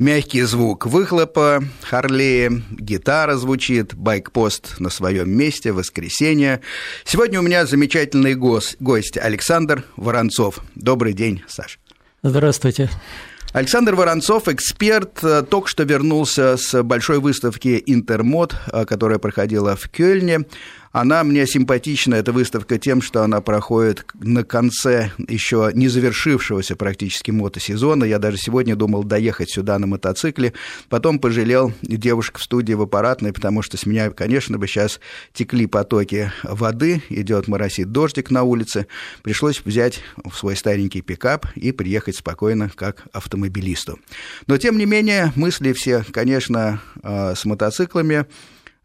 Мягкий звук выхлопа, Харлея, гитара звучит, байкпост на своем месте, воскресенье. Сегодня у меня замечательный гость, гость Александр Воронцов. Добрый день, Саш. Здравствуйте. Александр Воронцов, эксперт, э, только что вернулся с большой выставки «Интермод», э, которая проходила в Кёльне. Она мне симпатична, эта выставка, тем, что она проходит на конце еще не завершившегося практически мотосезона. Я даже сегодня думал доехать сюда на мотоцикле, потом пожалел девушек в студии в аппаратной, потому что с меня, конечно бы, сейчас текли потоки воды, идет моросит дождик на улице. Пришлось взять свой старенький пикап и приехать спокойно, как автомобилисту. Но, тем не менее, мысли все, конечно, э, с мотоциклами.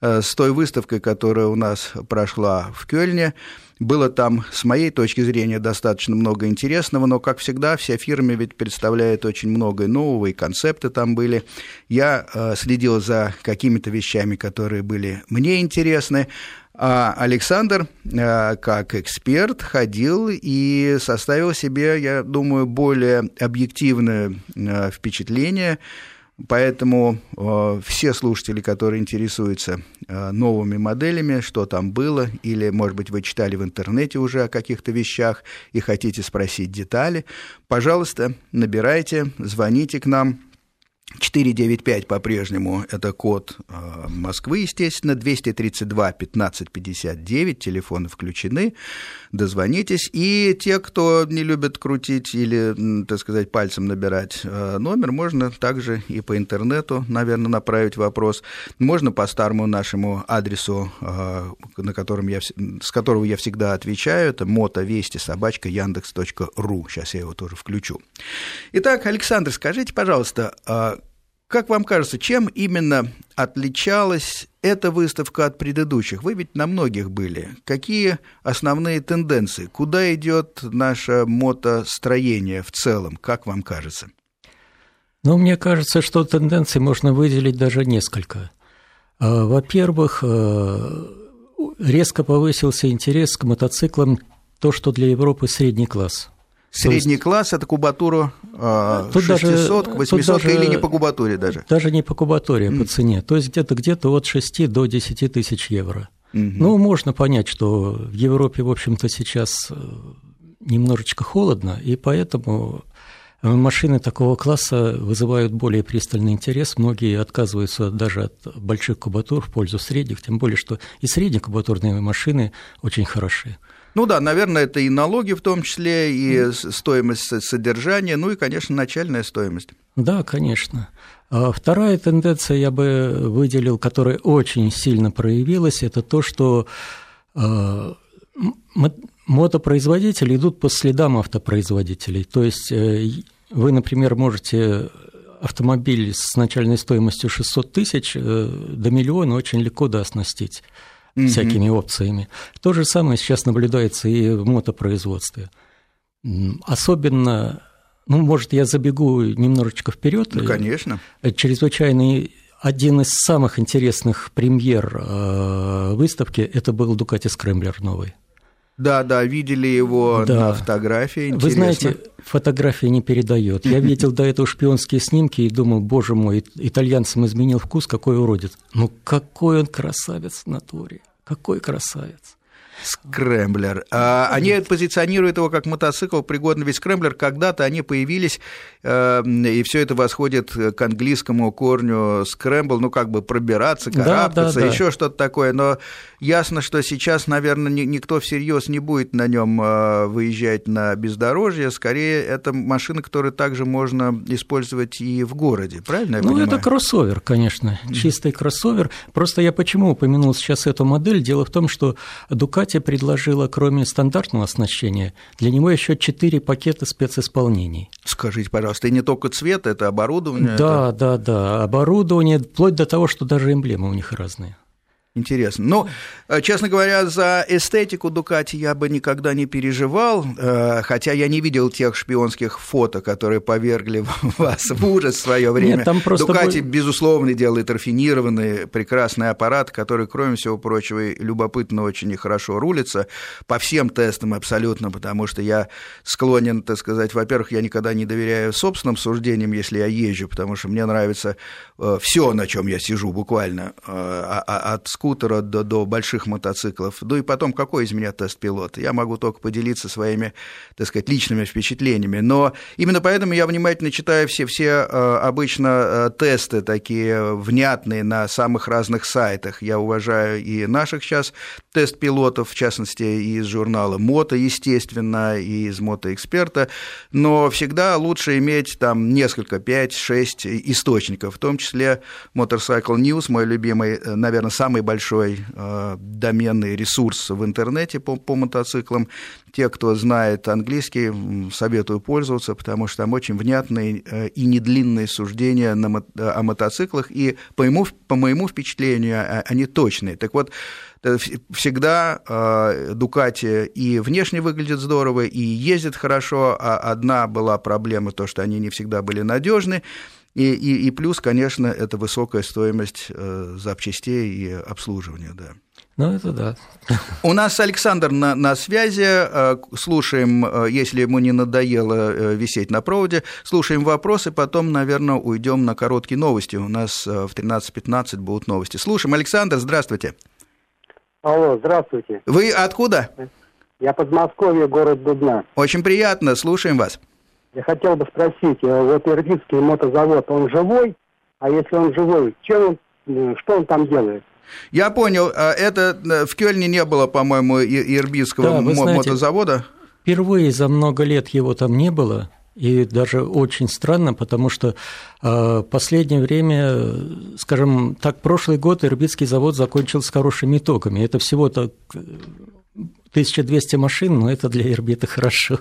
Э, с той выставкой, которая у нас прошла в Кёльне. Было там, с моей точки зрения, достаточно много интересного, но, как всегда, вся фирма ведь представляет очень много нового, и концепты там были. Я э, следил за какими-то вещами, которые были мне интересны, а Александр, э, как эксперт, ходил и составил себе, я думаю, более объективное впечатление Поэтому э, все слушатели, которые интересуются э, новыми моделями, что там было, или, может быть, вы читали в интернете уже о каких-то вещах и хотите спросить детали, пожалуйста, набирайте, звоните к нам. 495 по-прежнему это код э, Москвы, естественно, 232 1559, телефоны включены, дозвонитесь. И те, кто не любит крутить или, так сказать, пальцем набирать э, номер, можно также и по интернету, наверное, направить вопрос. Можно по старому нашему адресу, э, на котором я, с которого я всегда отвечаю, это мотовести собачка яндекс.ру. Сейчас я его тоже включу. Итак, Александр, скажите, пожалуйста, как вам кажется, чем именно отличалась эта выставка от предыдущих? Вы ведь на многих были. Какие основные тенденции? Куда идет наше мотостроение в целом? Как вам кажется? Ну, мне кажется, что тенденций можно выделить даже несколько. А, во-первых, э, резко повысился интерес к мотоциклам, то, что для Европы средний класс – Средний есть... класс – это кубатура э, 600, 800 или не по кубатуре даже? Даже не по кубатуре, mm. по цене. То есть где-то где от 6 до 10 тысяч евро. Mm-hmm. Ну, можно понять, что в Европе, в общем-то, сейчас э, немножечко холодно, и поэтому машины такого класса вызывают более пристальный интерес. Многие отказываются даже от больших кубатур в пользу средних, тем более, что и среднекубатурные машины очень хорошие. Ну да, наверное, это и налоги в том числе, и стоимость содержания, ну и, конечно, начальная стоимость. Да, конечно. А вторая тенденция я бы выделил, которая очень сильно проявилась, это то, что а, мотопроизводители идут по следам автопроизводителей. То есть э, вы, например, можете автомобиль с начальной стоимостью 600 тысяч э, до миллиона очень легко дооснастить mm-hmm. всякими опциями. То же самое сейчас наблюдается и в мотопроизводстве. Особенно, ну, может, я забегу немножечко вперед. Ну, конечно. Чрезвычайный один из самых интересных премьер э, выставки это был Ducati Scrambler новый. Да, да, видели его да. на фотографии. Интересно. Вы знаете, фотография не передает. Я видел до этого шпионские снимки и думал, боже мой, итальянцам изменил вкус, какой уродец. Ну какой он красавец в натуре. Какой красавец. Scrambler. А, они позиционируют его как мотоцикл, пригодный весь scrambler. Когда-то они появились, э, и все это восходит к английскому корню scramble, ну, как бы пробираться, карабкаться, да, да, да. еще что-то такое. Но ясно, что сейчас, наверное, никто всерьез не будет на нем э, выезжать на бездорожье. Скорее, это машина, которую также можно использовать и в городе, правильно я Ну, понимаю? это кроссовер, конечно, чистый кроссовер. Просто я почему упомянул сейчас эту модель? Дело в том, что Ducati Катя предложила, кроме стандартного оснащения, для него еще четыре пакета специсполнений. Скажите, пожалуйста, и не только цвет, это оборудование? Да, это... да, да, оборудование, вплоть до того, что даже эмблемы у них разные. Интересно. Ну, э, честно говоря, за эстетику Дукати я бы никогда не переживал, э, хотя я не видел тех шпионских фото, которые повергли вас в ужас в свое время. Нет, там просто Дукати, безусловно, делает рафинированный, прекрасный аппарат, который, кроме всего прочего, любопытно очень и хорошо рулится по всем тестам абсолютно, потому что я склонен, так сказать, во-первых, я никогда не доверяю собственным суждениям, если я езжу, потому что мне нравится э, все, на чем я сижу, буквально, а, а, от скутера до, до больших мотоциклов. Ну и потом, какой из меня тест-пилот? Я могу только поделиться своими, так сказать, личными впечатлениями. Но именно поэтому я внимательно читаю все, все э, обычно э, тесты такие внятные на самых разных сайтах. Я уважаю и наших сейчас тест-пилотов, в частности, из журнала «Мото», естественно, и из «Мотоэксперта», но всегда лучше иметь там несколько, 5-6 источников, в том числе Motorcycle News, мой любимый, э, наверное, самый большой э, доменный ресурс в интернете по, по мотоциклам. Те, кто знает английский, советую пользоваться, потому что там очень внятные э, и недлинные суждения на, о мотоциклах, и по моему, по моему впечатлению а, они точные. Так вот, э, всегда Дукати и внешне выглядит здорово, и ездит хорошо, а одна была проблема, то, что они не всегда были надежны, и, и, и плюс, конечно, это высокая стоимость э, запчастей и обслуживания, да. Ну, это да. У нас Александр на, на связи. Э, слушаем, э, если ему не надоело э, висеть на проводе, слушаем вопросы, потом, наверное, уйдем на короткие новости. У нас в 13.15 будут новости. Слушаем. Александр, здравствуйте. Алло, здравствуйте. Вы откуда? Я Подмосковье, город Дубна. Очень приятно, слушаем вас. Я хотел бы спросить, э, вот Ирбитский мотозавод, он живой? А если он живой, чем он, э, что он там делает? Я понял, а это э, в Кёльне не было, по-моему, Ирбитского да, знаете, мотозавода? Впервые за много лет его там не было, и даже очень странно, потому что э, последнее время, скажем так, прошлый год Ирбитский завод закончил с хорошими итогами. Это всего-то 1200 машин, но это для Ирбита хорошо.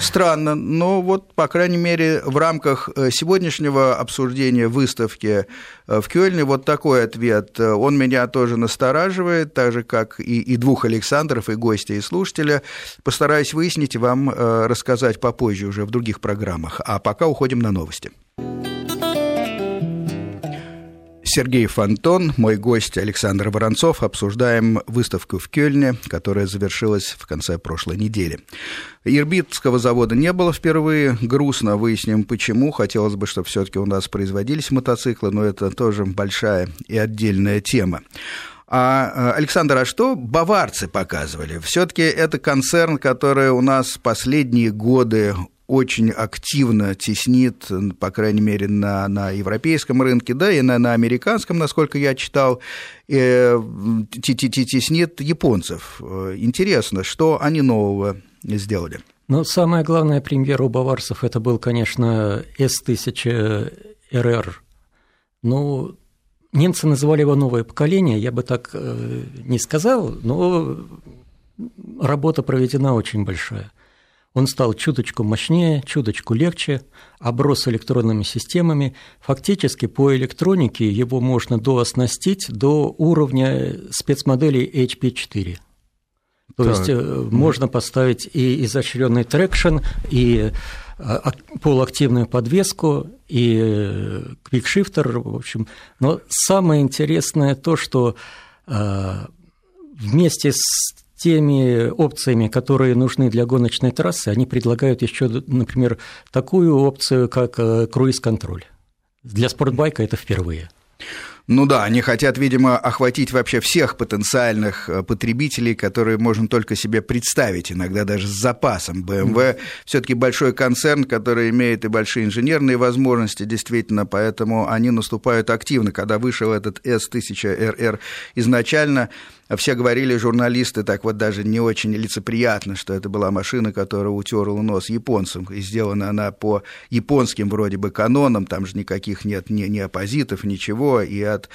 Странно, но вот, по крайней мере, в рамках э, сегодняшнего обсуждения выставки э, в Кёльне вот такой ответ. Он меня тоже настораживает, так же, как и, и двух Александров, и гостя, и слушателя. Постараюсь выяснить и вам э, рассказать попозже уже в других программах. А пока уходим на новости. Сергей Фонтон, мой гость Александр Воронцов. Обсуждаем выставку в Кёльне, которая завершилась в конце прошлой недели. Ирбитского завода не было впервые. Грустно, выясним почему. Хотелось бы, чтобы все-таки у нас производились мотоциклы, но это тоже большая и отдельная тема. А, Александр, а что баварцы показывали? Все-таки это концерн, который у нас последние годы очень активно теснит, по крайней мере, на, на европейском рынке, да, и на, на американском, насколько я читал, э, теснит японцев. Интересно, что они нового сделали? Ну, самая главная премьера у баварцев это был, конечно, S1000RR. Ну, немцы называли его новое поколение, я бы так э, не сказал, но работа проведена очень большая. Он стал чуточку мощнее, чуточку легче, оброс электронными системами. Фактически по электронике его можно дооснастить до уровня спецмоделей HP4. То так. есть мм. можно поставить и изощренный traction, и а, полуактивную подвеску, и quickshifter, в общем. Но самое интересное то, что вместе с теми опциями, которые нужны для гоночной трассы, они предлагают еще, например, такую опцию, как э, круиз-контроль. Для спортбайка это впервые. Ну да, они хотят, видимо, охватить вообще всех потенциальных э, потребителей, которые можно только себе представить, иногда даже с запасом. BMW все-таки большой концерн, который имеет и большие инженерные возможности, действительно, поэтому они наступают активно. Когда вышел этот S1000RR изначально, все говорили, журналисты, так вот даже не очень лицеприятно, что это была машина, которая утерла нос японцам, и сделана она по японским вроде бы канонам, там же никаких нет ни, ни оппозитов, ничего, и от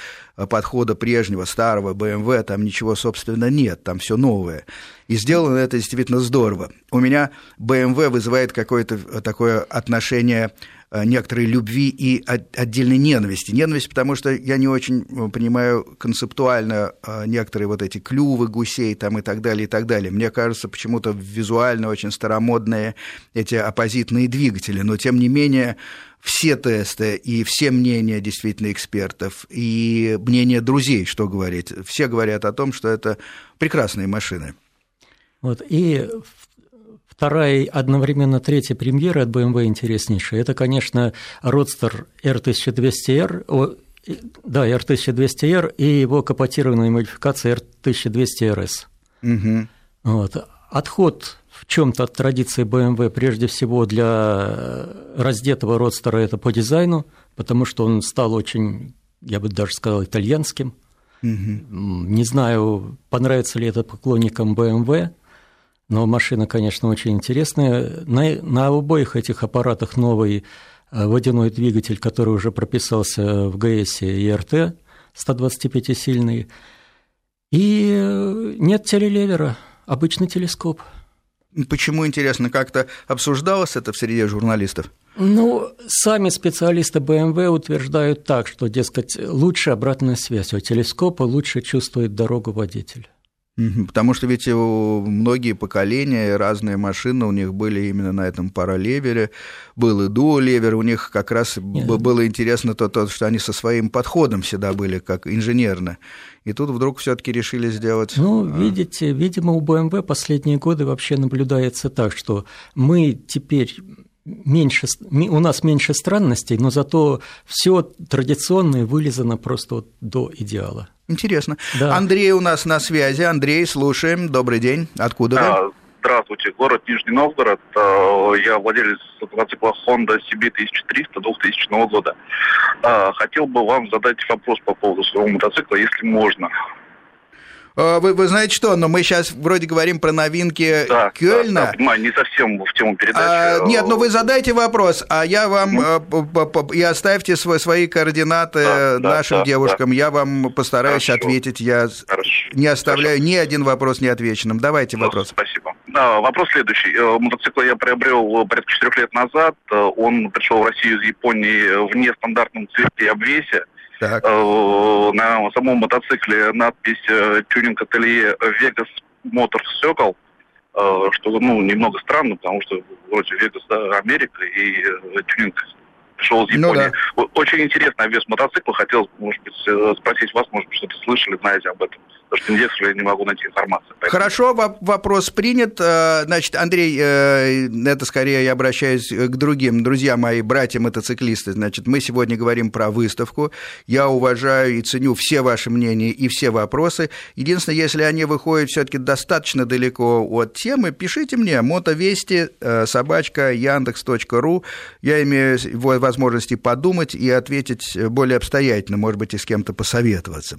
подхода прежнего, старого BMW, там ничего, собственно, нет, там все новое. И сделано это действительно здорово. У меня BMW вызывает какое-то такое отношение Э, некоторой любви и отдельной ненависти. Ненависть, потому что я не очень э, понимаю концептуально э, некоторые вот эти клювы гусей там и так далее, и так далее. Мне кажется, почему-то визуально очень старомодные эти оппозитные двигатели, но тем не менее все тесты и все мнения действительно экспертов, и мнения друзей, что говорить, все говорят о том, что это прекрасные машины. Вот, и Вторая одновременно третья премьера от BMW интереснейшая. Это, конечно, Roadster R1200R, да, R1200R и его капотированная модификация R1200RS. Угу. Вот. Отход в чем-то от традиции BMW, прежде всего для раздетого родстера, это по дизайну, потому что он стал очень, я бы даже сказал, итальянским. Угу. Не знаю, понравится ли это поклонникам BMW, но машина, конечно, очень интересная. На, на обоих этих аппаратах новый э, водяной двигатель, который уже прописался в ГС и РТ, 125-сильный. И э, нет телелевера, обычный телескоп. Почему, интересно, как-то обсуждалось это в среде журналистов? Ну, сами специалисты BMW утверждают так, что, дескать, лучше обратная связь у телескопа, лучше чувствует дорогу водитель. Потому что ведь многие поколения, разные машины у них были именно на этом паралевере, был и дуолевер, у них как раз Нет. было интересно то, то, что они со своим подходом всегда были, как инженерно. И тут вдруг все таки решили сделать... Ну, а. видите, видимо, у BMW последние годы вообще наблюдается так, что мы теперь меньше, у нас меньше странностей, но зато все традиционное вылезано просто вот до идеала. Интересно. Да. Андрей у нас на связи. Андрей, слушаем. Добрый день. Откуда вы? А, здравствуйте. Город Нижний Новгород. А, я владелец мотоцикла Honda CB1300 2000 года. А, хотел бы вам задать вопрос по поводу своего мотоцикла, если можно. Э, вы, вы знаете что, но мы сейчас вроде говорим про новинки да, Кёльна. Да, да, понимаю, не совсем в тему передачи. А, нет, ну вы задайте вопрос, а я вам, ну. и оставьте свои, свои координаты да, нашим да, девушкам, да. я вам постараюсь Хорошо. ответить, я Хорошо. не оставляю Хорошо. ни один вопрос неотвеченным. Давайте ну, вопрос. Спасибо. Да, вопрос следующий. Мотоцикл я приобрел порядка четырех лет назад, он пришел в Россию из Японии в нестандартном цвете и обвесе. Так. Э, на самом мотоцикле надпись э, «Тюнинг ателье Vegas Motor Circle», э, что ну, немного странно, потому что вроде Вегас, да, Америка, и тюнинг пришел из ну Японии. Ну, да. Очень интересный обвес мотоцикла. Хотел, может быть, спросить вас, может быть, что-то слышали, знаете об этом. Потому что нигде, я не могу найти информацию. Поэтому... Хорошо, вопрос принят. Э, значит, Андрей, э, это скорее я обращаюсь к другим, друзья мои, братья-мотоциклисты. Значит, мы сегодня говорим про выставку. Я уважаю и ценю все ваши мнения и все вопросы. Единственное, если они выходят все-таки достаточно далеко от темы, пишите мне мотовести э, собачка яндекс.ру. Я имею возможности подумать и ответить более обстоятельно, может быть, и с кем-то посоветоваться.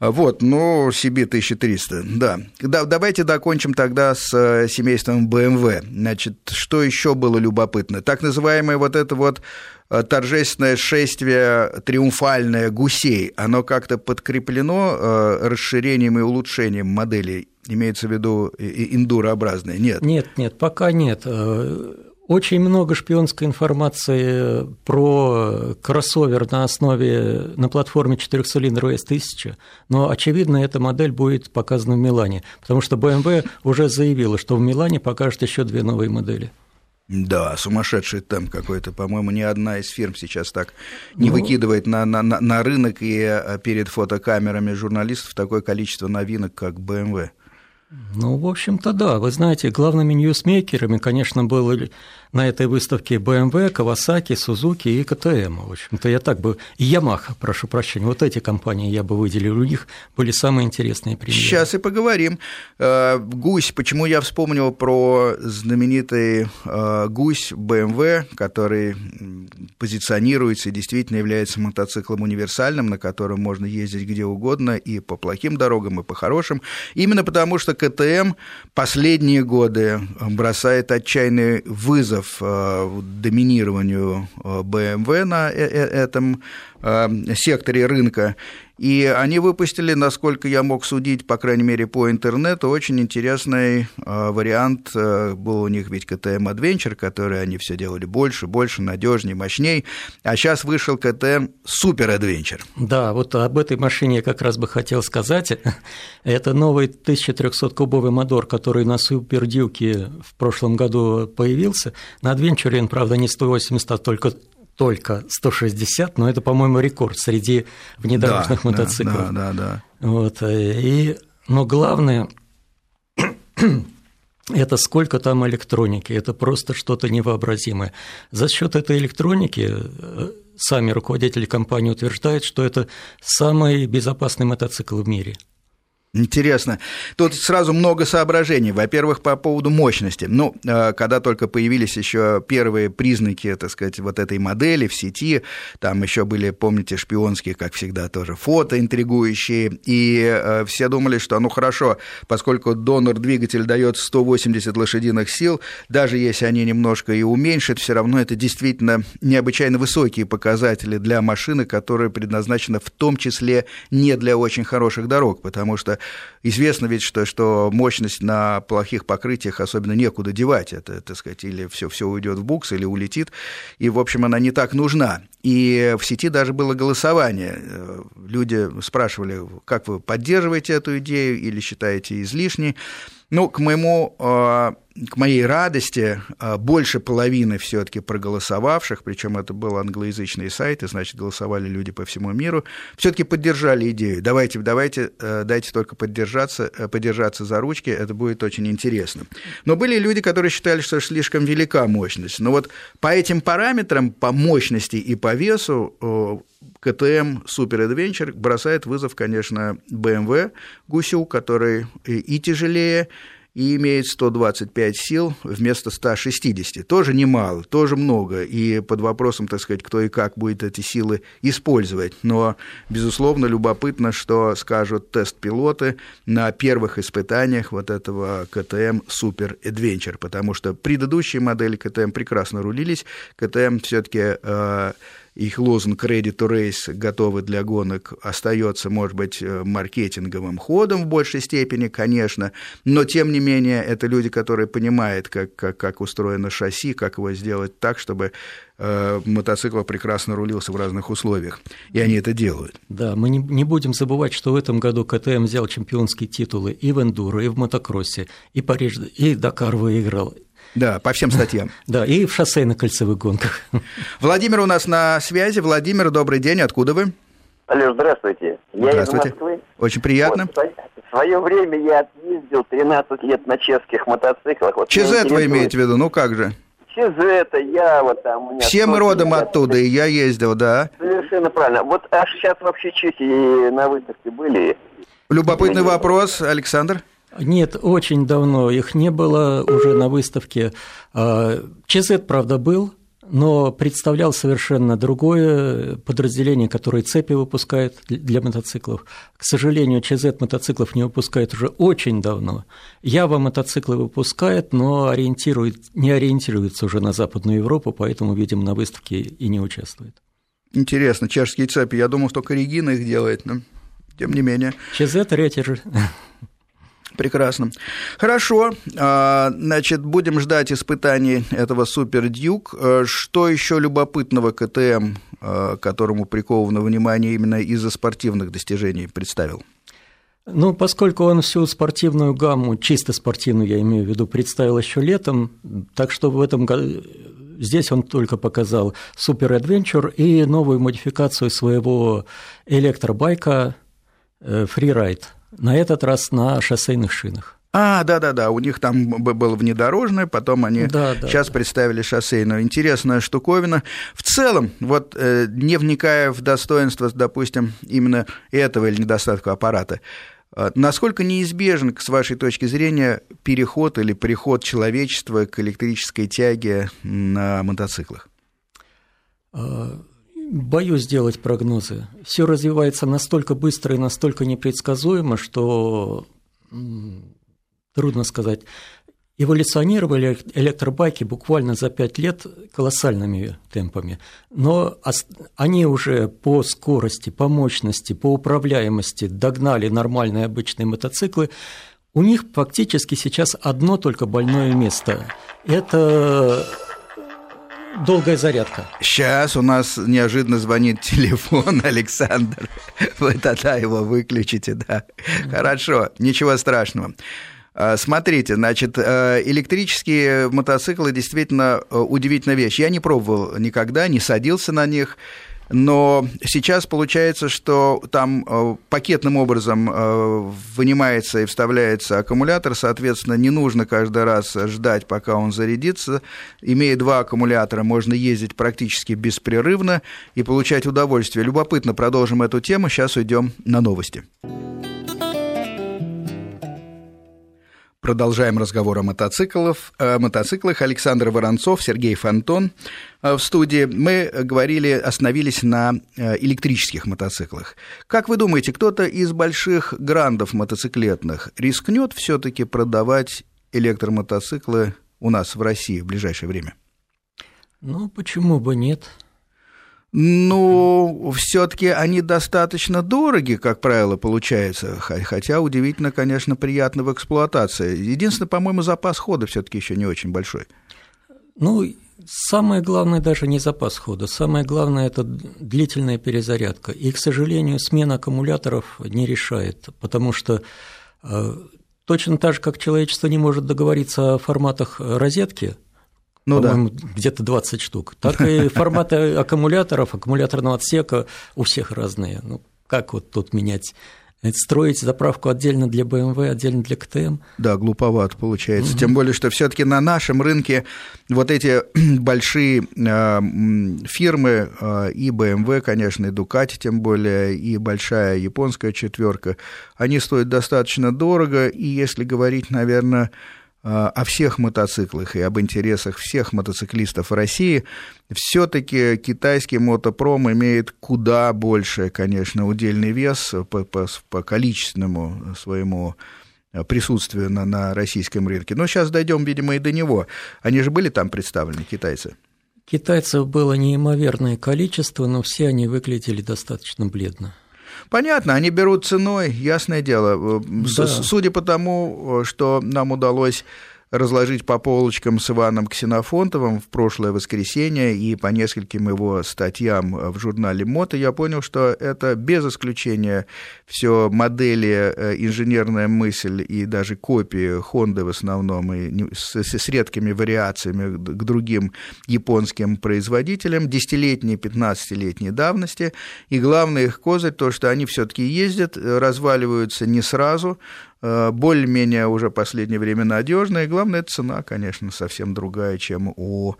Вот, ну, себе 1300, да. да. Давайте закончим тогда с э, семейством BMW. Значит, что еще было любопытно? Так называемое вот это вот э, торжественное шествие триумфальное гусей, оно как-то подкреплено э, расширением и улучшением моделей? Имеется в виду индурообразное? Нет. Нет, нет, пока нет. Очень много шпионской информации про кроссовер на основе, на платформе четырехцилиндровой S1000, но, очевидно, эта модель будет показана в Милане, потому что BMW уже заявила, что в Милане покажет еще две новые модели. Да, сумасшедший темп какой-то. По-моему, ни одна из фирм сейчас так не ну, выкидывает на, на, на рынок и э, перед фотокамерами журналистов такое количество новинок, как BMW. Ну, в общем-то, да. Вы знаете, главными ньюсмейкерами, конечно, были на этой выставке BMW, Kawasaki, Suzuki и КТМ. В общем-то, я так бы... И Yamaha, прошу прощения. Вот эти компании я бы выделил. У них были самые интересные примеры. Сейчас и поговорим. Э, гусь. Почему я вспомнил про знаменитый э, гусь BMW, который позиционируется и действительно является мотоциклом универсальным, на котором можно ездить где угодно и по плохим дорогам, и по хорошим. Именно потому, что КТМ последние годы бросает отчаянный вызов э, доминированию BMW э, на э, этом секторе рынка. И они выпустили, насколько я мог судить, по крайней мере, по интернету, очень интересный э, вариант. Э, был у них ведь KTM Adventure, который они все делали больше, больше, надежнее, мощнее. А сейчас вышел KTM Super Adventure. Да, вот об этой машине я как раз бы хотел сказать. Это новый 1300-кубовый мотор, который на Super Duke в прошлом году появился. На Adventure правда, не 180, а только только 160, но это, по-моему, рекорд среди внедорожных да, мотоциклов. Да, да, да. Вот, и, но главное, это сколько там электроники, это просто что-то невообразимое. За счет этой электроники э, сами руководители компании утверждают, что это самый безопасный мотоцикл в мире – Интересно. Тут сразу много соображений. Во-первых, по поводу мощности. Ну, э, когда только появились еще первые признаки, так сказать, вот этой модели в сети, там еще были, помните, шпионские, как всегда, тоже фото интригующие, и э, все думали, что, ну, хорошо, поскольку донор-двигатель дает 180 лошадиных сил, даже если они немножко и уменьшат, все равно это действительно необычайно высокие показатели для машины, которая предназначена в том числе не для очень хороших дорог, потому что известно ведь, что, что мощность на плохих покрытиях особенно некуда девать. Это, так сказать, или все, все уйдет в букс, или улетит. И, в общем, она не так нужна. И в сети даже было голосование. Люди спрашивали, как вы поддерживаете эту идею или считаете излишней. Ну, к моему а, к моей радости, а, больше половины все-таки проголосовавших, причем это был англоязычный сайт, и значит, голосовали люди по всему миру, все-таки поддержали идею. Давайте, давайте, э, дайте только поддержаться, э, поддержаться за ручки, это будет очень интересно. Но были люди, которые считали, что слишком велика мощность. Но вот по этим параметрам, по мощности и по весу, КТМ Super Adventure бросает вызов, конечно, BMW Гусю, который и тяжелее, и имеет 125 сил вместо 160. Тоже немало, тоже много. И под вопросом, так сказать, кто и как будет эти силы использовать. Но, безусловно, любопытно, что скажут тест-пилоты на первых испытаниях вот этого КТМ Super Adventure, потому что предыдущие модели КТМ прекрасно рулились. КТМ все-таки э, их лозунг «Ready to Race» готовы для гонок остается, может быть, э, маркетинговым ходом в большей степени, конечно, но, тем не менее, это люди, которые понимают, как, как, как устроено шасси, как его сделать так, чтобы э, мотоцикл прекрасно рулился в разных условиях, и они это делают. Да, мы не, не будем забывать, что в этом году КТМ взял чемпионские титулы и в эндуро, и в мотокроссе, и Париж, и Дакар выиграл, да, по всем статьям. Да, и в шоссейно-кольцевых гонках. Владимир у нас на связи. Владимир, добрый день. Откуда вы? Алло, здравствуйте. Я здравствуйте. из Москвы. Очень приятно. Вот, в свое время я ездил 13 лет на чешских мотоциклах. Вот ЧЗ вы имеете в виду? Ну как же? ЧЗ это я вот там. У меня Все мы родом оттуда, и я ездил, да. Совершенно правильно. Вот аж сейчас вообще Чехии на выставке были. Любопытный вопрос, Александр. Нет, очень давно их не было уже на выставке. А, ЧЗ, правда, был, но представлял совершенно другое подразделение, которое цепи выпускает для мотоциклов. К сожалению, ЧЗ мотоциклов не выпускает уже очень давно. Ява мотоциклы выпускает, но ориентирует, не ориентируется уже на Западную Европу, поэтому, видимо, на выставке и не участвует. Интересно, чешские цепи. Я думал, что Регина их делает, но тем не менее. ЧЗ же. Прекрасно. Хорошо. А, значит, будем ждать испытаний этого Супер Дьюк. А, что еще любопытного КТМ, а, которому приковано внимание именно из-за спортивных достижений, представил? Ну, поскольку он всю спортивную гамму, чисто спортивную, я имею в виду, представил еще летом, так что в этом году здесь он только показал Super Adventure и новую модификацию своего электробайка э, Freeride – на этот раз на шоссейных шинах. А, да-да-да, у них там был внедорожный, потом они да, да, сейчас да. представили шоссейную. Интересная штуковина. В целом, вот э, не вникая в достоинство, допустим, именно этого или недостатка аппарата, э, насколько неизбежен, с вашей точки зрения, переход или приход человечества к электрической тяге на мотоциклах? Боюсь сделать прогнозы. Все развивается настолько быстро и настолько непредсказуемо, что трудно сказать. эволюционировали электробайки буквально за пять лет колоссальными темпами, но они уже по скорости, по мощности, по управляемости догнали нормальные обычные мотоциклы. У них фактически сейчас одно только больное место – это долгая зарядка. Сейчас у нас неожиданно звонит телефон, Александр. Вы тогда его выключите, да. Хорошо, ничего страшного. А, смотрите, значит, э, электрические мотоциклы действительно э, удивительная вещь. Я не пробовал никогда, не садился на них. Но сейчас получается, что там э, пакетным образом вынимается и вставляется аккумулятор, соответственно, не нужно каждый раз ждать, пока он зарядится. Имея два аккумулятора, можно ездить практически беспрерывно и получать удовольствие. Любопытно, продолжим эту тему. Сейчас уйдем на новости. Продолжаем разговор о мотоциклах. О мотоциклах. Александр Воронцов, Сергей Фонтон э, в студии. Мы говорили, остановились на э, электрических мотоциклах. Как вы думаете, кто-то из больших грандов мотоциклетных рискнет все-таки продавать электромотоциклы у нас в России в ближайшее время? Ну, почему бы нет? Ну, все-таки они достаточно дороги, как правило, получается. Хотя удивительно, конечно, приятно в эксплуатации. Единственное, по-моему, запас хода все-таки еще не очень большой. Ну, самое главное даже не запас хода, самое главное это длительная перезарядка. И, к сожалению, смена аккумуляторов не решает, потому что э, точно так же, как человечество не может договориться о форматах розетки, ну, да. где-то 20 штук. Так и форматы аккумуляторов, аккумуляторного отсека у всех разные. Ну, как вот тут менять строить заправку отдельно для BMW, отдельно для КТМ. Да, глуповато получается. Угу. Тем более, что все-таки на нашем рынке вот эти большие э, фирмы, э, и BMW, конечно, и Ducati, тем более, и большая японская четверка, они стоят достаточно дорого, и если говорить, наверное, о всех мотоциклах и об интересах всех мотоциклистов России, все-таки китайский мотопром имеет куда больше, конечно, удельный вес по, по, по количественному своему присутствию на, на российском рынке. Но сейчас дойдем, видимо, и до него. Они же были там представлены, китайцы? Китайцев было неимоверное количество, но все они выглядели достаточно бледно. Понятно, они берут ценой, ясное дело. Да. Судя по тому, что нам удалось разложить по полочкам с Иваном Ксенофонтовым в прошлое воскресенье и по нескольким его статьям в журнале «Мото», я понял, что это без исключения все модели, э, инженерная мысль и даже копии Хонды в основном, и с, с редкими вариациями к другим японским производителям, десятилетней, 15-летней давности. И главный их козырь то, что они все-таки ездят, разваливаются не сразу, Э, более-менее уже последнее время надежная. И главное, цена, конечно, совсем другая, чем у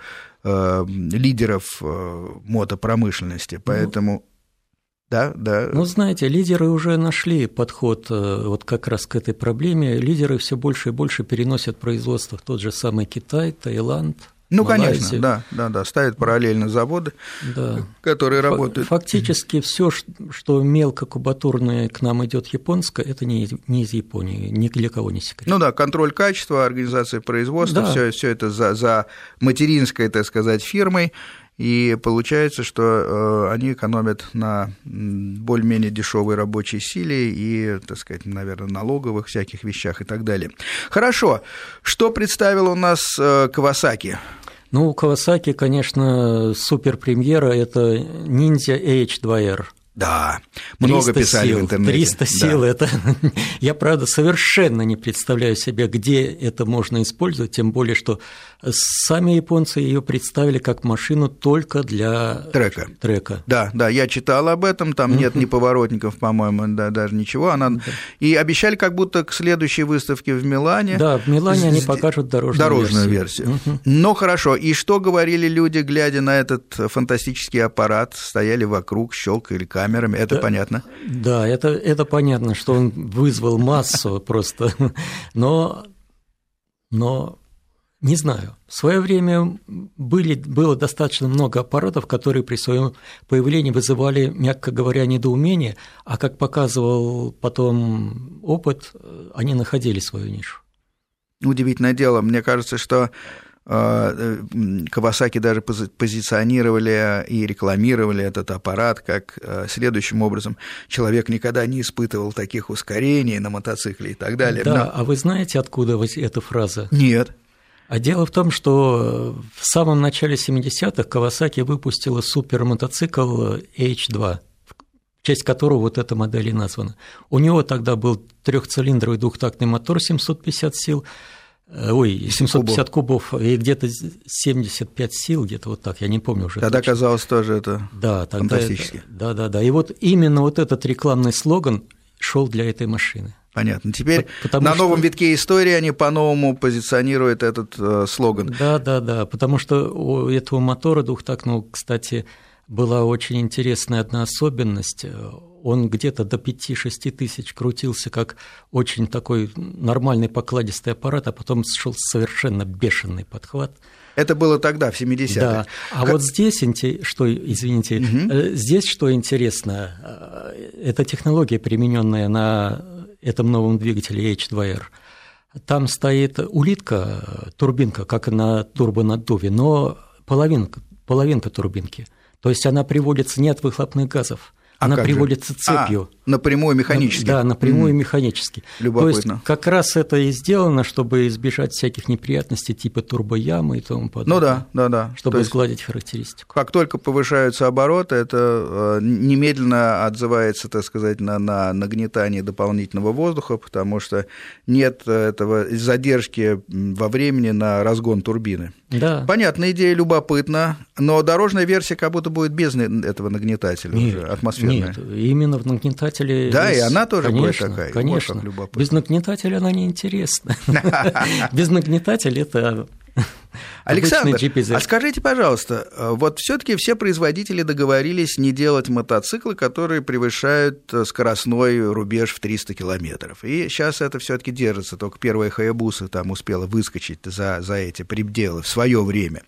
э, лидеров э, мотопромышленности. Ну, Поэтому ну, да, да. Ну, знаете, лидеры уже нашли подход э, вот как раз к этой проблеме. Лидеры все больше и больше переносят производство в тот же самый Китай, Таиланд, ну, Малайзию. конечно, да, да, да, ставят параллельно заводы, да. которые работают. Фактически все, что мелкокубатурное к нам идет японское, это не, не из Японии, ни для кого не секрет. Ну да, контроль качества, организация производства, да. все, все это за, за материнской, так сказать, фирмой. И получается, что э, они экономят на более-менее дешевой рабочей силе и, так сказать, наверное, налоговых всяких вещах и так далее. Хорошо. Что представил у нас э, Кавасаки? Ну, у Кавасаки, конечно, супер премьера – это Ninja H2R – да, много писали сил, в интернете. 300 сил да. это. Я, правда, совершенно не представляю себе, где это можно использовать, тем более, что сами японцы ее представили как машину только для трека. трека. Да, да, я читал об этом, там нет ни поворотников, по-моему, да, даже ничего. Она... И обещали как будто к следующей выставке в Милане. Да, в Милане они покажут дорожную, дорожную версию. версию. Но хорошо, и что говорили люди, глядя на этот фантастический аппарат, стояли вокруг, щелкали камеры камерами, это да, понятно. Да, это, это понятно, что он вызвал массу просто, но, но не знаю. В свое время были, было достаточно много аппаратов, которые при своем появлении вызывали, мягко говоря, недоумение, а как показывал потом опыт, они находили свою нишу. Удивительное дело. Мне кажется, что э, Кавасаки даже позиционировали и рекламировали этот аппарат как э, следующим образом. Человек никогда не испытывал таких ускорений на мотоцикле и так далее. Да, Но... а вы знаете, откуда эта фраза? Нет. А дело в том, что в самом начале 70-х Кавасаки выпустила супермотоцикл H2, в честь которого вот эта модель и названа. У него тогда был трехцилиндровый двухтактный мотор 750 сил, э, ой, 750 кубов, и где-то 75 сил, где-то вот так, я не помню уже. Тогда точно. казалось тоже это да, тогда фантастически. Это, да, да, да. И вот именно вот этот рекламный слоган шел для этой машины. Понятно. Теперь потому на новом витке истории они по-новому позиционируют этот э, слоган. Да, да, да, потому что у этого мотора двухтактного, кстати, была очень интересная одна особенность. Он где-то до 5-6 тысяч крутился как очень такой нормальный покладистый аппарат, а потом шел совершенно бешеный подхват. Это было тогда, в 70-е. Да. А как... вот здесь, что, извините, угу. здесь что интересно, э, это технология, примененная на этом новом двигателе H2R, там стоит улитка, турбинка, как на турбонаддуве, но половинка, половинка турбинки. То есть она приводится не от выхлопных газов, а она приводится же? цепью. А, напрямую механически? Да, напрямую mm. механически. Любопытно. То есть как раз это и сделано, чтобы избежать всяких неприятностей типа турбоямы и тому подобное. Ну да, да, да. Чтобы сгладить характеристику. Как только повышаются обороты, это э, немедленно отзывается, так сказать, на, на нагнетание дополнительного воздуха, потому что нет этого задержки во времени на разгон турбины. Да. Понятно, идея любопытна, но дорожная версия как будто будет без этого нагнетателя нет, уже, атмосферная. Нет, именно в нагнетателе... Да, и она тоже конечно, будет такая. Конечно, вот без нагнетателя она неинтересна. Без нагнетателя это Александр, а скажите, пожалуйста, э, вот все-таки все производители договорились не делать мотоциклы, которые превышают э, скоростной рубеж в 300 километров. И сейчас это все-таки держится. Только первая Хаябуса там успела выскочить за, за эти пределы в свое время.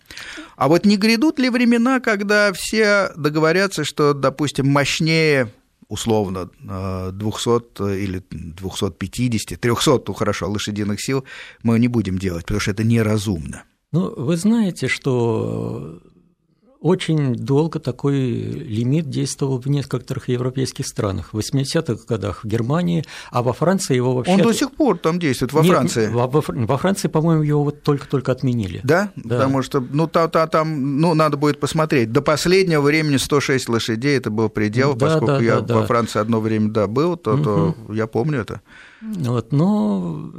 А вот не грядут ли времена, когда все договорятся, что, допустим, мощнее условно 200 э, или 250, 300, ну хорошо, лошадиных сил мы не будем делать, потому что это неразумно. Ну, вы знаете, что очень долго такой лимит действовал в некоторых европейских странах. В 80-х годах в Германии, а во Франции его вообще... Он до сих пор там действует, во Нет, Франции. Во, во Франции, по-моему, его вот только-только отменили. Да? да? Потому что, ну, та, та, там, ну, надо будет посмотреть. До последнего времени 106 лошадей – это был предел, да, поскольку да, я да, во Франции одно время, да, был, то, угу. то я помню это. Вот, но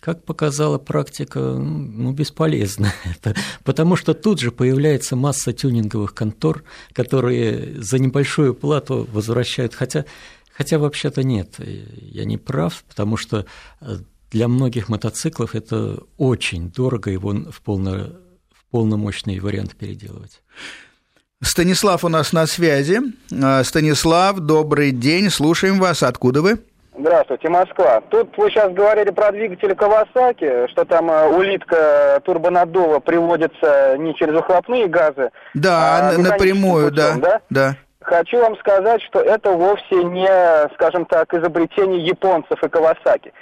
как показала практика, ну, бесполезно это, потому что тут же появляется масса тюнинговых контор, которые за небольшую плату возвращают, хотя, хотя вообще-то нет, я не прав, потому что э, для многих мотоциклов это очень дорого его в, полно, в полномощный вариант переделывать. Станислав у нас на связи. А, Станислав, добрый день, слушаем вас. Откуда вы? Здравствуйте, Москва. Тут вы сейчас говорили про двигатель Кавасаки, что там э, улитка турбонаддува приводится не через выхлопные газы, да, а напрямую, путем, да, да. да. Хочу вам сказать, что это вовсе не, скажем так, изобретение японцев и Кавасаки.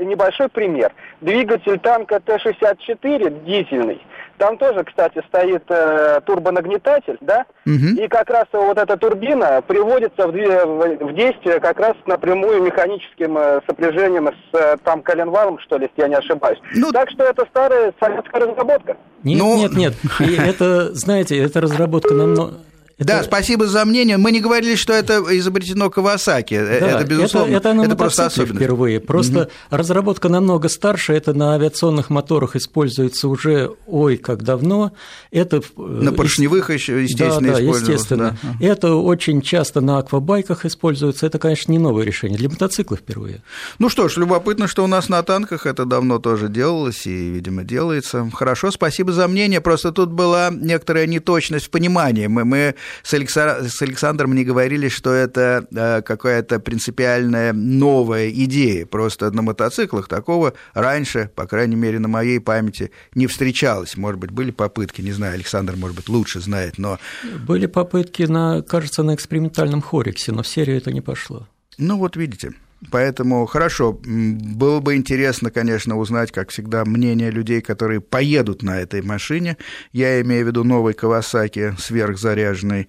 Небольшой пример. Двигатель танка Т-64 дизельный там тоже, кстати, стоит э, турбонагнетатель, да? Угу. И как раз вот эта турбина приводится в, в действие как раз напрямую механическим э, сопряжением с э, там коленвалом, что ли, если я не ошибаюсь. Ну... Так что это старая советская разработка. Нет, ну... нет, нет. И это, знаете, это разработка намного это... Да, спасибо за мнение. Мы не говорили, что это изобретено Кавасаки. Э, да, это, безусловно, это, это, на это просто особенность. впервые. Просто угу. разработка намного старше, это на авиационных моторах используется уже, ой, как давно. Это... Э, на поршневых еще, естественно, да, да, естественно. Да. Это очень часто на аквабайках используется. Это, конечно, не новое решение. Для мотоцикла впервые. Ну что ж, любопытно, что у нас на танках это давно тоже делалось и, видимо, делается. Хорошо, спасибо за мнение. Просто тут была некоторая неточность в понимании. Мы, мы с, Алекса... с Александром не говорили, что это э, какая-то принципиальная новая идея. Просто на мотоциклах такого раньше, по крайней мере, на моей памяти, не встречалось. Может быть, были попытки, не знаю, Александр, может быть, лучше знает, но... Были попытки, на, кажется, на экспериментальном хориксе, но в серию это не пошло. Ну вот видите. Поэтому хорошо, было бы интересно, конечно, узнать, как всегда, мнение людей, которые поедут на этой машине. Я имею в виду новый Кавасаки сверхзаряженный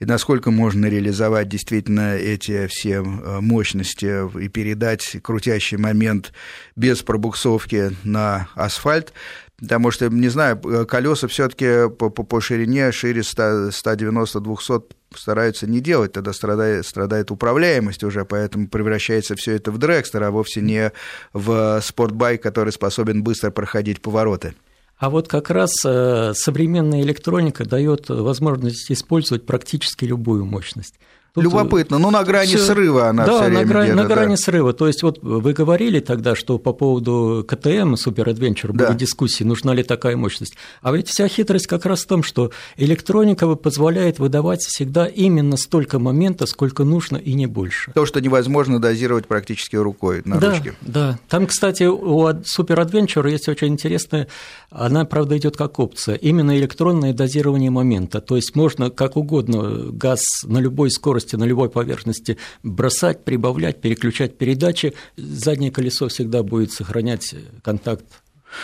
и насколько можно реализовать действительно эти все э, мощности и передать крутящий момент без пробуксовки на асфальт. Потому что, не знаю, э, колеса все-таки по, по, по ширине шире 190-200 стараются не делать, тогда страдает, страдает управляемость уже, поэтому превращается все это в дрекстер, а вовсе не в спортбайк, который способен быстро проходить повороты. А вот как раз э, современная электроника дает возможность использовать практически любую мощность. Тут Любопытно, ну на грани всё... срыва она да, все время на, грани, на грани срыва. То есть вот вы говорили тогда, что по поводу КТМ, Супер Adventure, да. были дискуссии, нужна ли такая мощность. А ведь вся хитрость как раз в том, что электроника позволяет выдавать всегда именно столько момента, сколько нужно и не больше. То, что невозможно дозировать практически рукой на да, ручке. Да, там, кстати, у Супер Adventure есть очень интересная, она, правда, идет как опция, именно электронное дозирование момента. То есть можно как угодно газ на любой скорости скорости на любой поверхности бросать, прибавлять, переключать передачи, заднее колесо всегда будет сохранять контакт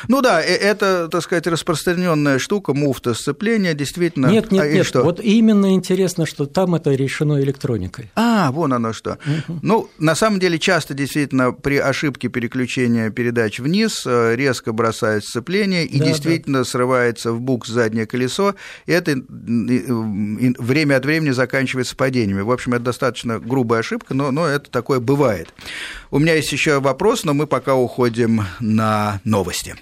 ну да, э, это, так сказать, распространенная штука, муфта сцепления, действительно. Нет, нет, а, нет. Что? Вот именно интересно, что там это решено электроникой. А, вон оно что. Угу. Ну, на самом деле, часто действительно при ошибке переключения передач вниз э, резко бросает сцепление и да, действительно да. срывается в букс заднее колесо. И это время от времени заканчивается падениями. В общем, это достаточно грубая ошибка, но, но это такое бывает. У меня есть еще вопрос, но мы пока уходим на новости.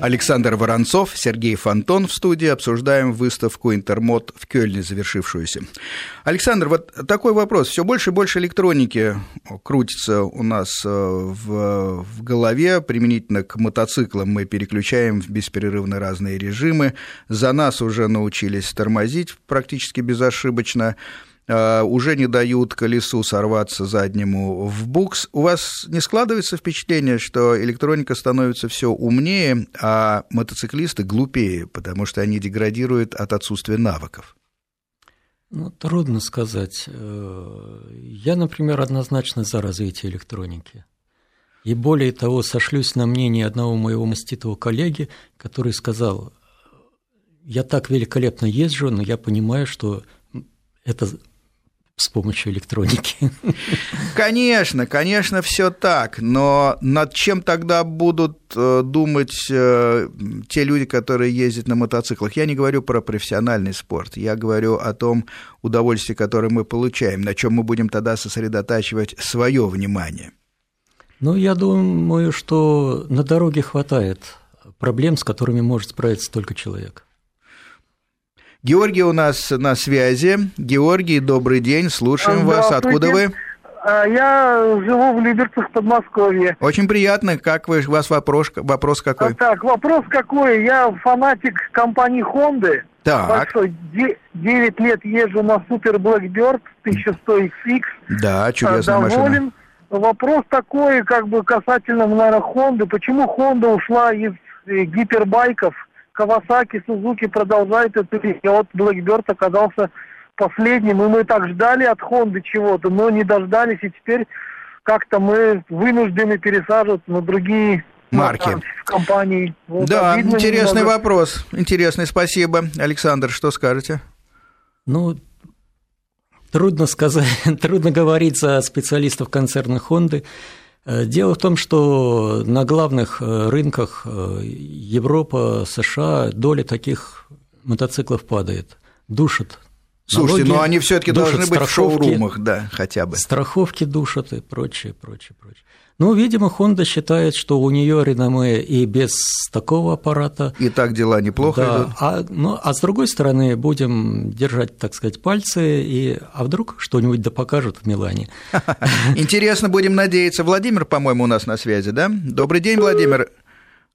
Александр Воронцов, Сергей Фонтон в студии. Обсуждаем выставку «Интермод» в Кёльне, завершившуюся. Александр, вот такой вопрос. Все больше и больше электроники крутится у нас э, в, в голове. Применительно к мотоциклам мы переключаем в бесперерывно разные режимы. За нас уже научились тормозить практически безошибочно. А, уже не дают колесу сорваться заднему в букс. У вас не складывается впечатление, что электроника становится все умнее, а мотоциклисты глупее, потому что они деградируют от отсутствия навыков? Ну, трудно сказать. Э, я, например, однозначно за развитие электроники. И более того, сошлюсь на мнение одного моего маститого коллеги, который сказал, я так великолепно езжу, но я понимаю, что это с помощью электроники. Конечно, конечно, все так, но над чем тогда будут э, думать э, те люди, которые ездят на мотоциклах? Я не говорю про профессиональный спорт, я говорю о том удовольствии, которое мы получаем, на чем мы будем тогда сосредотачивать свое внимание. Ну, я думаю, что на дороге хватает проблем, с которыми может справиться только человек. Георгий у нас на связи. Георгий, добрый день, слушаем вас. Откуда вы? А, я живу в Люберцах, Подмосковье. Очень приятно. Как вы, у вас вопрос, вопрос какой? А, так, вопрос какой. Я фанатик компании Honda. Так. Большой. 9 лет езжу на Super Blackbird 1100 XX. Да, чудесная Доволен. машина. Вопрос такой, как бы касательно, наверное, Honda. Почему Honda ушла из э, гипербайков – Кавасаки, Сузуки продолжают эту линию. Вот Blackbird оказался последним, и мы так ждали от Хонды чего-то, но не дождались, и теперь как-то мы вынуждены пересаживаться на другие марки в компании. Вот, да, интересный немного. вопрос. Интересный, спасибо. Александр, что скажете? Ну, трудно сказать, трудно говорить за специалистов концерна Хонды. Э, дело в том, что на главных э, рынках э, Европа, США доля таких мотоциклов падает, душат. Слушайте, но они все-таки должны быть в шоурумах, да, хотя бы. Страховки душат и прочее, прочее, прочее. Ну, видимо, Honda считает, что у нее реноме и без такого аппарата. И так дела неплохо да, идут. А, ну, а с другой стороны, будем держать, так сказать, пальцы, и, а вдруг что-нибудь да покажут в Милане. Интересно, будем надеяться. Владимир, по-моему, у нас на связи, да? Добрый день, Владимир.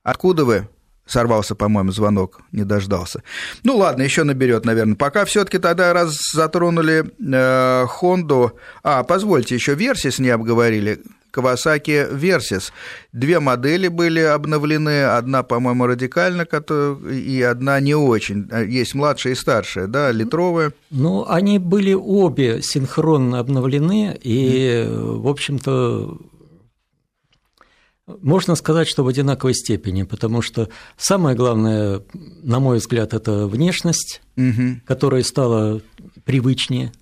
Откуда вы? Сорвался, по-моему, звонок, не дождался. Ну ладно, еще наберет, наверное. Пока все-таки тогда раз затронули э, Хонду. А, позвольте, еще версии с ней обговорили Kawasaki Versys. Две модели были обновлены, одна, по-моему, радикально, и одна не очень. Есть младшая и старшая, да, литровая. Ну, они были обе синхронно обновлены, и, в общем-то, можно сказать, что в одинаковой степени, потому что самое главное, на мой взгляд, это внешность, угу. которая стала привычнее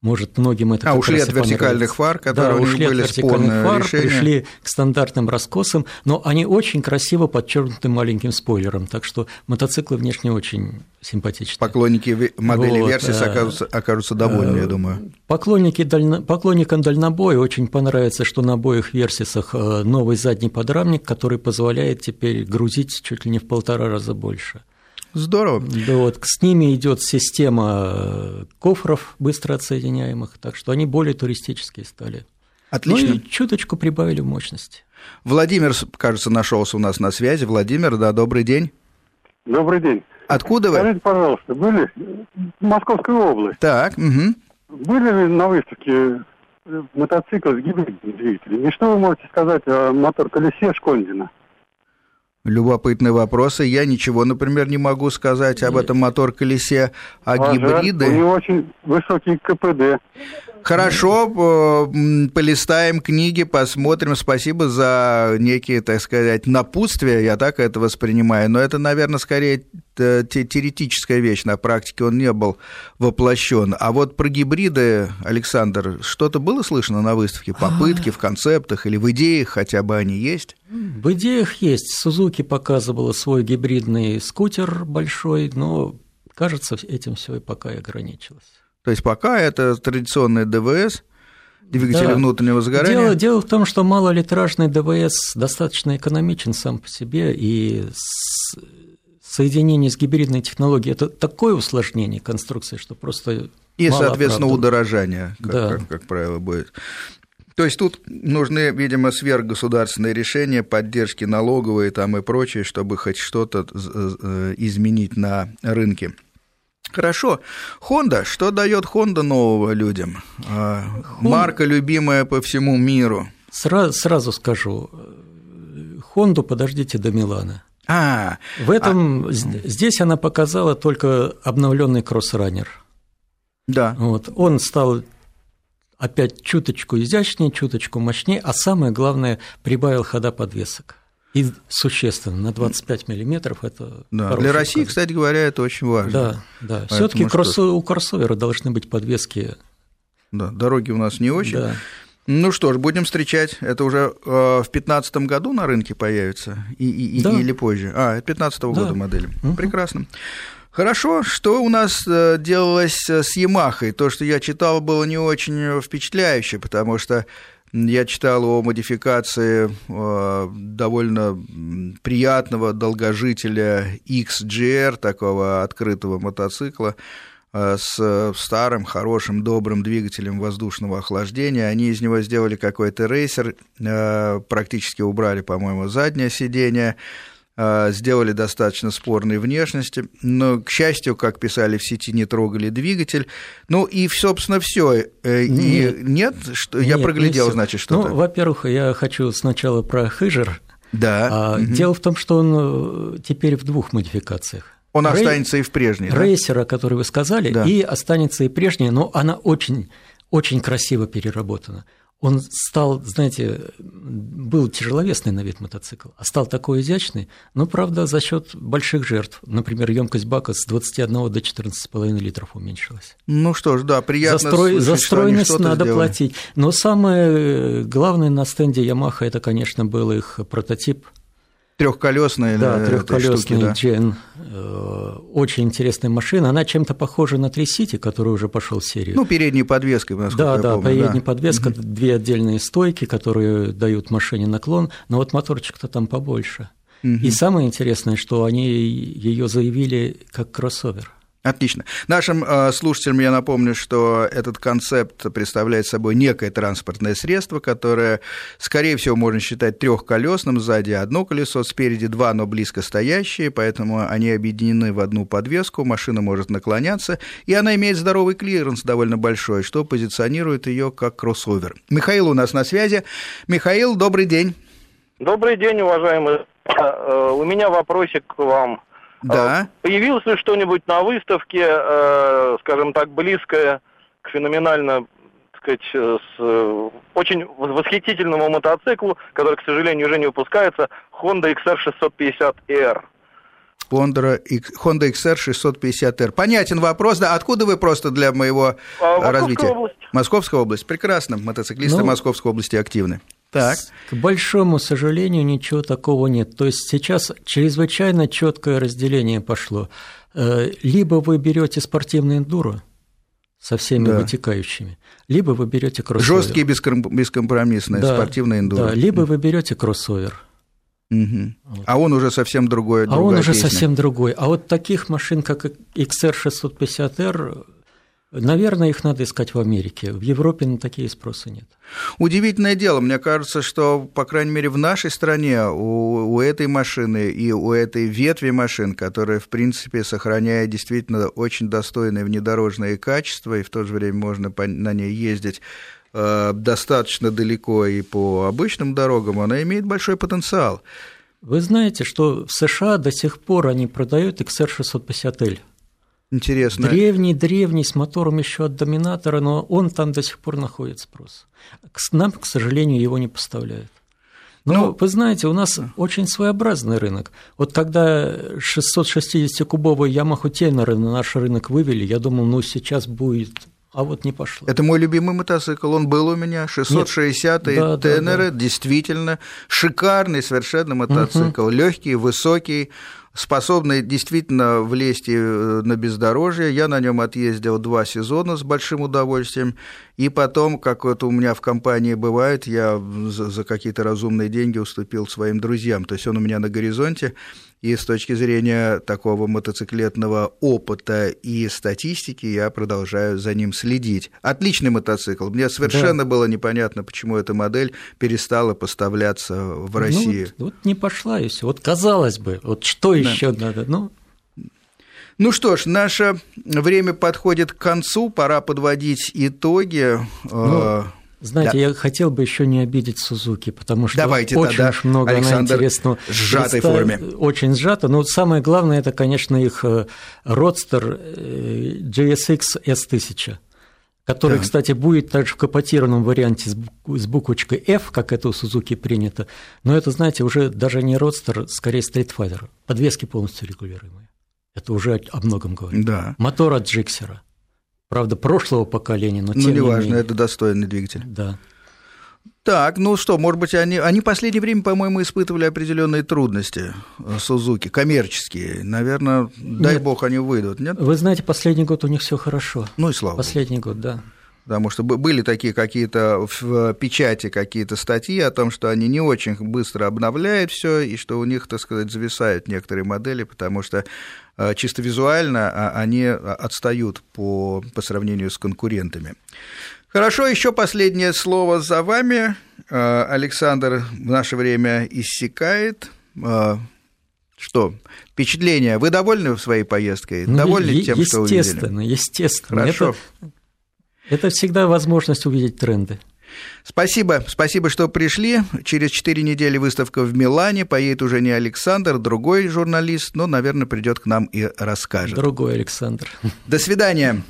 может, многим это А, ушли от вертикальных фар, которые да, ушли были от вертикальных фар, решения. пришли к стандартным раскосам, но они очень красиво подчеркнуты маленьким спойлером, так что мотоциклы внешне очень симпатичны. Поклонники модели вот, Versys окажутся, окажутся довольны, я думаю. Поклонники дально, поклонникам дальнобоя очень понравится, что на обоих Версисах э, новый задний подрамник, который позволяет теперь грузить чуть ли не в полтора раза больше. Здорово. Да вот, с ними идет система э, кофров быстро отсоединяемых, так что они более туристические стали. Отлично. Ну и чуточку прибавили в мощности. Владимир, кажется, нашелся у нас на связи. Владимир, да, добрый день. Добрый день. Откуда вы? Скажите, пожалуйста, были в Московской области? Так. Угу. Были ли на выставке э, мотоцикл с гибридным двигателем? И что вы можете сказать о мотор-колесе Шкондина? Любопытные вопросы. Я ничего, например, не могу сказать об этом мотор-колесе, а, а гибриды... У него очень высокий КПД. Хорошо, полистаем книги, посмотрим. Спасибо за некие, так сказать, напутствия, я так это воспринимаю. Но это, наверное, скорее теоретическая вещь, на практике он не был воплощен. А вот про гибриды, Александр, что-то было слышно на выставке? Попытки в концептах или в идеях хотя бы они есть? В идеях есть. Сузуки показывала свой гибридный скутер большой, но, кажется, этим все и пока и ограничилось. То есть пока это традиционный ДВС, двигатель да. внутреннего сгорания. Дело, дело в том, что малолитражный ДВС достаточно экономичен сам по себе, и соединение с гибридной технологией – это такое усложнение конструкции, что просто И, соответственно, удорожание, как, да. как, как правило, будет. То есть тут нужны, видимо, сверхгосударственные решения, поддержки налоговые там и прочее, чтобы хоть что-то э, изменить на рынке. Хорошо. Honda. Что дает Honda нового людям? А, Honda... Марка, любимая по всему миру. Сразу, сразу скажу. Хонду подождите до Милана. А, в этом а... здесь она показала только обновленный кроссраннер. Да. Вот. Он стал опять чуточку изящнее, чуточку мощнее, а самое главное прибавил хода подвесок. И существенно, на 25 миллиметров это да, Для России, указ. кстати говоря, это очень важно. Да, да. все таки кросс... у кроссовера должны быть подвески. Да, дороги у нас не очень. Да. Ну что ж, будем встречать. Это уже э, в 2015 году на рынке появится и, и, да. или позже? А, 2015 да. года модель. Угу. Прекрасно. Хорошо, что у нас э, делалось с Ямахой? То, что я читал, было не очень впечатляюще, потому что я читал о модификации э, довольно приятного долгожителя XGR, такого открытого мотоцикла, э, с старым, хорошим, добрым двигателем воздушного охлаждения. Они из него сделали какой-то рейсер, э, практически убрали, по-моему, заднее сиденье, сделали достаточно спорной внешности, но, к счастью, как писали в сети, не трогали двигатель. Ну и, собственно, все. Э, нет, нет, что нет, я проглядел, значит, что-то. Ну, во-первых, я хочу сначала про Хыжер. Да. А, угу. Дело в том, что он э, теперь в двух модификациях. Он Рей... останется и в прежней. Рейсера, да? который вы сказали, да. и останется и прежняя, но она очень, очень красиво переработана он стал, знаете, был тяжеловесный на вид мотоцикл, а стал такой изящный, но, правда, за счет больших жертв. Например, емкость бака с 21 до 14,5 литров уменьшилась. Ну что ж, да, приятно Застрой, слышать, Застроенность надо сделали. платить. Но самое главное на стенде Yamaha, это, конечно, был их прототип – Трехколесная, да, трехколесный да. Джен. Э, очень интересная машина. Она чем-то похожа на Трисити, который уже пошел в серию. Ну, передней подвеской, насколько да, я да, помню. Передняя да, подвеска, угу. две отдельные стойки, которые дают машине наклон, но вот моторчик-то там побольше. Угу. И самое интересное, что они ее заявили как кроссовер. Отлично. Нашим э, слушателям я напомню, что этот концепт представляет собой некое транспортное средство, которое, скорее всего, можно считать трехколесным, сзади одно колесо, спереди два, но близко стоящие, поэтому они объединены в одну подвеску, машина может наклоняться, и она имеет здоровый клиренс довольно большой, что позиционирует ее как кроссовер. Михаил у нас на связи. Михаил, добрый день. Добрый день, уважаемый. Э, у меня вопросик к вам. Да. Э, появилось ли что-нибудь на выставке, э, скажем так, близкое к феноменально сказать, с очень восхитительному мотоциклу, который, к сожалению, уже не выпускается, Honda XR650R. Honda, Honda XR 650R. Понятен вопрос, да. Откуда вы просто для моего а, развития? Московская область. Московская область. Прекрасно. Мотоциклисты ну, Московской области активны. Так. К большому сожалению, ничего такого нет. То есть сейчас чрезвычайно четкое разделение пошло. Э, либо вы берете спортивный эндуро со всеми да. вытекающими, либо вы берете кроссовер. Жесткий бескомпромиссный да, спортивный эндуро. Да, либо вы берете кроссовер. Угу. Вот. А он уже совсем другой. А он уже песня. совсем другой. А вот таких машин, как XR650R, Наверное, их надо искать в Америке. В Европе на такие спроса нет. Удивительное дело. Мне кажется, что, по крайней мере, в нашей стране у, у этой машины и у этой ветви машин, которая, в принципе, сохраняет действительно очень достойное внедорожное качество, и в то же время можно на ней ездить э, достаточно далеко и по обычным дорогам, она имеет большой потенциал. Вы знаете, что в США до сих пор они продают XR650L. Интересно. Древний, древний, с мотором еще от доминатора, но он там до сих пор находит спрос. Нам, к сожалению, его не поставляют. Но ну, вы знаете, у нас очень своеобразный рынок. Вот когда 660-кубовый Yamaha Tenere на наш рынок вывели, я думал, ну сейчас будет а вот не пошло. Это мой любимый мотоцикл, он был у меня, 660-й да, Tenere, да, да. действительно шикарный совершенно мотоцикл, угу. легкий, высокий, способный действительно влезть э, на бездорожье. Я на нем отъездил два сезона с большим удовольствием. И потом, как вот у меня в компании бывает, я за какие-то разумные деньги уступил своим друзьям. То есть он у меня на горизонте. И с точки зрения такого мотоциклетного опыта и статистики я продолжаю за ним следить. Отличный мотоцикл. Мне совершенно да. было непонятно, почему эта модель перестала поставляться в ну Россию. Ну, вот, вот не пошла и все. Вот казалось бы, вот что да. еще надо? Ну, ну что ж, наше время подходит к концу, пора подводить итоги. Ну, э, знаете, да. я хотел бы еще не обидеть Сузуки, потому что Давайте очень тогда, много Александр, она интересного. Сжатой форме. Очень сжато. Но самое главное, это, конечно, их родстер э, GSX S1000 который, да. кстати, будет также в капотированном варианте с буквочкой F, как это у Сузуки принято. Но это, знаете, уже даже не родстер, скорее стритфайдер. Подвески полностью регулируемые. Это уже о многом говорит. Да. Мотор от Джиксера. Правда, прошлого поколения, но ну, тем не важно, менее. это достойный двигатель. Да. Так, ну что, может быть, они, они в последнее время, по-моему, испытывали определенные трудности, э, Сузуки, коммерческие. Наверное, дай нет. бог, они выйдут, нет? Вы знаете, последний год у них все хорошо. Ну и слава Последний год, да. Потому что были такие какие-то в печати какие-то статьи о том, что они не очень быстро обновляют все, и что у них, так сказать, зависают некоторые модели, потому что э, чисто визуально а, они отстают по, по сравнению с конкурентами. Хорошо, еще последнее слово за вами. Александр в наше время иссякает. Что, впечатление? Вы довольны своей поездкой? Ну, довольны тем, что увидели? Естественно, естественно. Хорошо. Это, это всегда возможность увидеть тренды. Спасибо, спасибо, что пришли. Через четыре недели выставка в Милане. Поедет уже не Александр, другой журналист, но, наверное, придет к нам и расскажет. Другой Александр. До свидания.